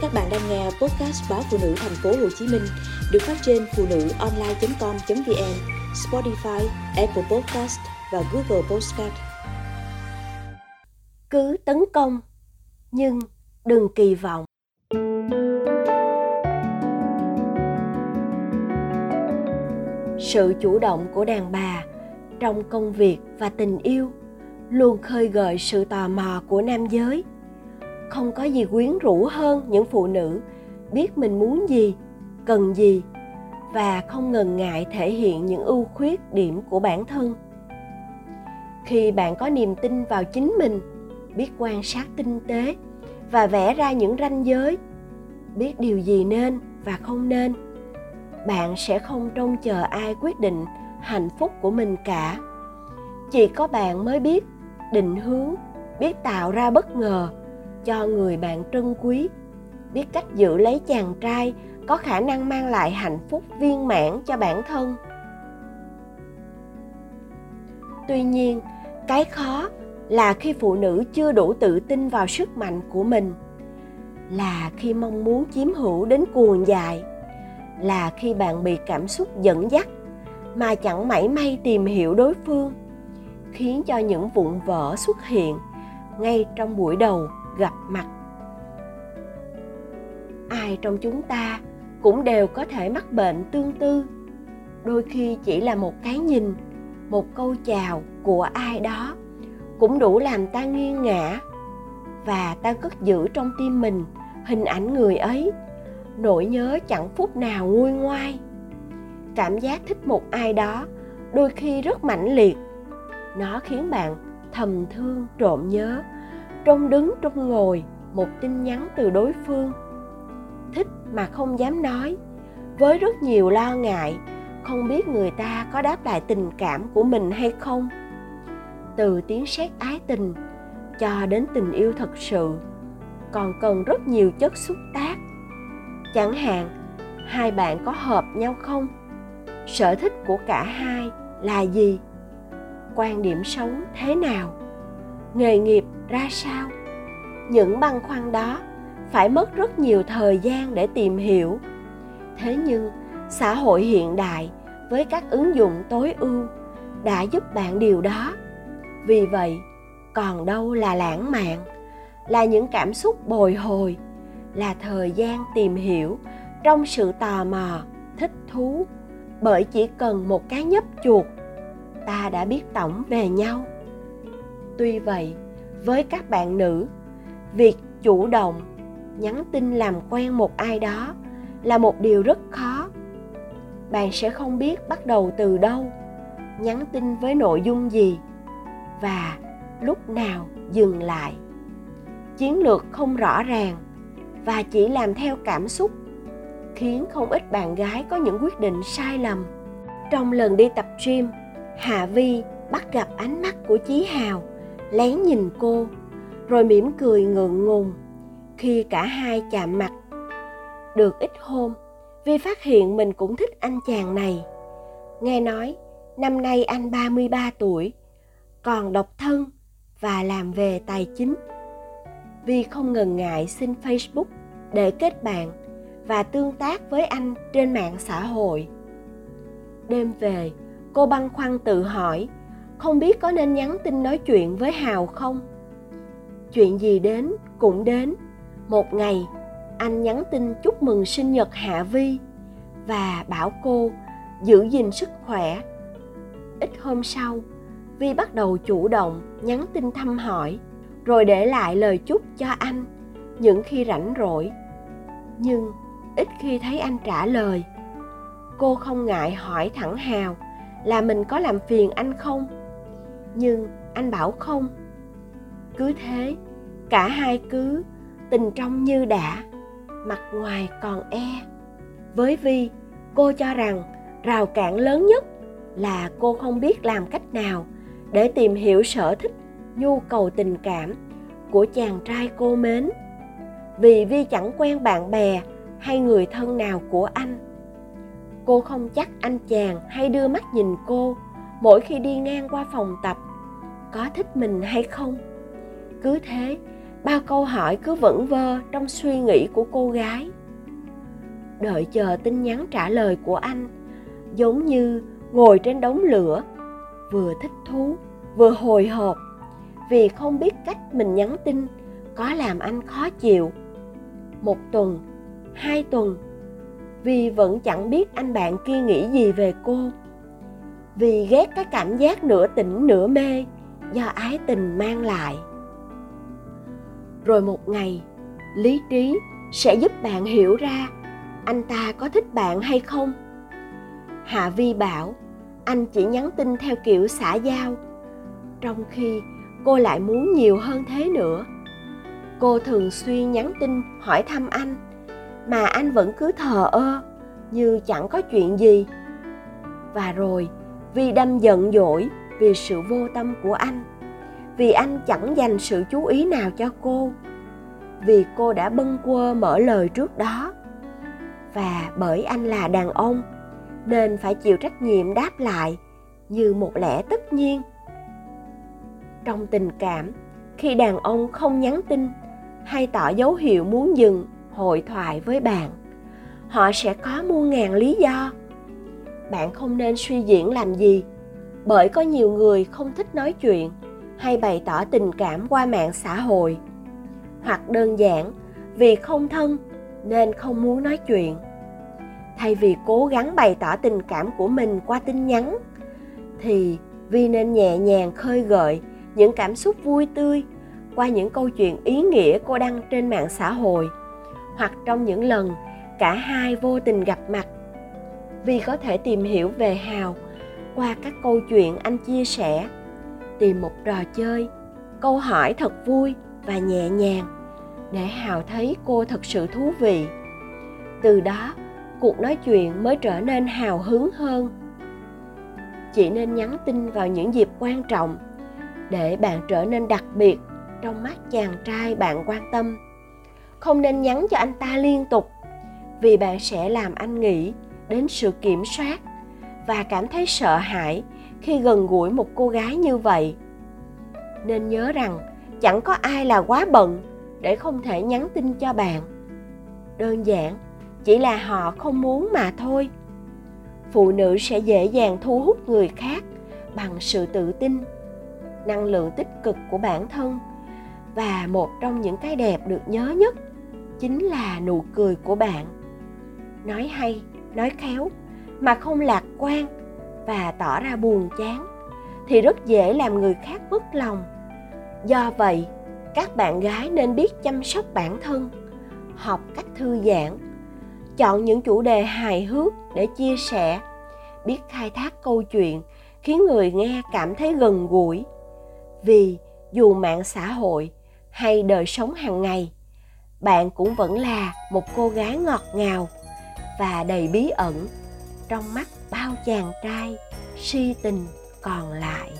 Các bạn đang nghe podcast báo phụ nữ thành phố Hồ Chí Minh được phát trên phụ nữ online.com.vn, Spotify, Apple Podcast và Google Podcast. Cứ tấn công nhưng đừng kỳ vọng. Sự chủ động của đàn bà trong công việc và tình yêu luôn khơi gợi sự tò mò của nam giới không có gì quyến rũ hơn những phụ nữ biết mình muốn gì, cần gì và không ngần ngại thể hiện những ưu khuyết điểm của bản thân. Khi bạn có niềm tin vào chính mình, biết quan sát tinh tế và vẽ ra những ranh giới, biết điều gì nên và không nên, bạn sẽ không trông chờ ai quyết định hạnh phúc của mình cả. Chỉ có bạn mới biết định hướng, biết tạo ra bất ngờ cho người bạn trân quý. Biết cách giữ lấy chàng trai có khả năng mang lại hạnh phúc viên mãn cho bản thân. Tuy nhiên, cái khó là khi phụ nữ chưa đủ tự tin vào sức mạnh của mình, là khi mong muốn chiếm hữu đến cuồng dại là khi bạn bị cảm xúc dẫn dắt mà chẳng mảy may tìm hiểu đối phương, khiến cho những vụn vỡ xuất hiện ngay trong buổi đầu gặp mặt. Ai trong chúng ta cũng đều có thể mắc bệnh tương tư. Đôi khi chỉ là một cái nhìn, một câu chào của ai đó cũng đủ làm ta nghiêng ngã và ta cất giữ trong tim mình hình ảnh người ấy, nỗi nhớ chẳng phút nào nguôi ngoai. Cảm giác thích một ai đó đôi khi rất mãnh liệt, nó khiến bạn thầm thương, trộm nhớ trong đứng trong ngồi, một tin nhắn từ đối phương. Thích mà không dám nói. Với rất nhiều lo ngại, không biết người ta có đáp lại tình cảm của mình hay không. Từ tiếng sét ái tình, cho đến tình yêu thật sự, còn cần rất nhiều chất xúc tác. Chẳng hạn, hai bạn có hợp nhau không? Sở thích của cả hai là gì? Quan điểm sống thế nào? Nghề nghiệp ra sao. Những băn khoăn đó phải mất rất nhiều thời gian để tìm hiểu. Thế nhưng, xã hội hiện đại với các ứng dụng tối ưu đã giúp bạn điều đó. Vì vậy, còn đâu là lãng mạn, là những cảm xúc bồi hồi, là thời gian tìm hiểu trong sự tò mò, thích thú. Bởi chỉ cần một cái nhấp chuột, ta đã biết tổng về nhau tuy vậy, với các bạn nữ, việc chủ động nhắn tin làm quen một ai đó là một điều rất khó. Bạn sẽ không biết bắt đầu từ đâu, nhắn tin với nội dung gì và lúc nào dừng lại. Chiến lược không rõ ràng và chỉ làm theo cảm xúc, khiến không ít bạn gái có những quyết định sai lầm. Trong lần đi tập gym, hạ vi bắt gặp ánh mắt của chí hào lén nhìn cô, rồi mỉm cười ngượng ngùng khi cả hai chạm mặt. Được ít hôm, vi phát hiện mình cũng thích anh chàng này. Nghe nói, năm nay anh 33 tuổi, còn độc thân và làm về tài chính. Vi không ngần ngại xin facebook để kết bạn và tương tác với anh trên mạng xã hội. Đêm về, cô băn khoăn tự hỏi không biết có nên nhắn tin nói chuyện với hào không? Chuyện gì đến cũng đến. Một ngày, anh nhắn tin chúc mừng sinh nhật hạ vi và bảo cô giữ gìn sức khỏe. Ít hôm sau, vi bắt đầu chủ động nhắn tin thăm hỏi, rồi để lại lời chúc cho anh những khi rảnh rỗi. Nhưng ít khi thấy anh trả lời. Cô không ngại hỏi thẳng hào là mình có làm phiền anh không? Nhưng anh bảo không. Cứ thế, cả hai cứ tình trong như đã, mặt ngoài còn e. Với vi, cô cho rằng rào cản lớn nhất là cô không biết làm cách nào để tìm hiểu sở thích, nhu cầu tình cảm của chàng trai cô mến. Vì vi chẳng quen bạn bè hay người thân nào của anh. Cô không chắc anh chàng hay đưa mắt nhìn cô mỗi khi đi ngang qua phòng tập có thích mình hay không? Cứ thế bao câu hỏi cứ vẩn vơ trong suy nghĩ của cô gái. Đợi chờ tin nhắn trả lời của anh, giống như ngồi trên đống lửa, vừa thích thú, vừa hồi hộp. Vì không biết cách mình nhắn tin, có làm anh khó chịu. Một tuần, hai tuần, vì vẫn chẳng biết anh bạn kia nghĩ gì về cô. Vì ghét cái cảm giác nửa tỉnh nửa mê do ái tình mang lại. Rồi một ngày, lý trí sẽ giúp bạn hiểu ra anh ta có thích bạn hay không. Hạ vi bảo, anh chỉ nhắn tin theo kiểu xã giao, trong khi cô lại muốn nhiều hơn thế nữa. Cô thường xuyên nhắn tin hỏi thăm anh, mà anh vẫn cứ thờ ơ như chẳng có chuyện gì. Và rồi vì đâm giận dỗi vì sự vô tâm của anh, vì anh chẳng dành sự chú ý nào cho cô, vì cô đã bâng quơ mở lời trước đó. Và bởi anh là đàn ông, nên phải chịu trách nhiệm đáp lại như một lẽ tất nhiên. Trong tình cảm, khi đàn ông không nhắn tin hay tỏ dấu hiệu muốn dừng hội thoại với bạn, họ sẽ có muôn ngàn lý do. Bạn không nên suy diễn làm gì bởi có nhiều người không thích nói chuyện hay bày tỏ tình cảm qua mạng xã hội hoặc đơn giản vì không thân nên không muốn nói chuyện. Thay vì cố gắng bày tỏ tình cảm của mình qua tin nhắn, thì vi nên nhẹ nhàng khơi gợi những cảm xúc vui tươi qua những câu chuyện ý nghĩa cô đăng trên mạng xã hội hoặc trong những lần cả hai vô tình gặp mặt. Vì có thể tìm hiểu về hào qua các câu chuyện anh chia sẻ, tìm một trò chơi, câu hỏi thật vui và nhẹ nhàng để hào thấy cô thật sự thú vị. Từ đó, cuộc nói chuyện mới trở nên hào hứng hơn. Chỉ nên nhắn tin vào những dịp quan trọng để bạn trở nên đặc biệt trong mắt chàng trai bạn quan tâm. Không nên nhắn cho anh ta liên tục vì bạn sẽ làm anh nghĩ đến sự kiểm soát và cảm thấy sợ hãi khi gần gũi một cô gái như vậy. Nên nhớ rằng, chẳng có ai là quá bận để không thể nhắn tin cho bạn. Đơn giản, chỉ là họ không muốn mà thôi. Phụ nữ sẽ dễ dàng thu hút người khác bằng sự tự tin, năng lượng tích cực của bản thân. Và một trong những cái đẹp được nhớ nhất chính là nụ cười của bạn. Nói hay, nói khéo mà không lạc quan và tỏ ra buồn chán, thì rất dễ làm người khác bất lòng. Do vậy, các bạn gái nên biết chăm sóc bản thân, học cách thư giãn, chọn những chủ đề hài hước để chia sẻ, biết khai thác câu chuyện khiến người nghe cảm thấy gần gũi. Vì dù mạng xã hội hay đời sống hàng ngày, bạn cũng vẫn là một cô gái ngọt ngào và đầy bí ẩn trong mắt bao chàng trai si tình còn lại.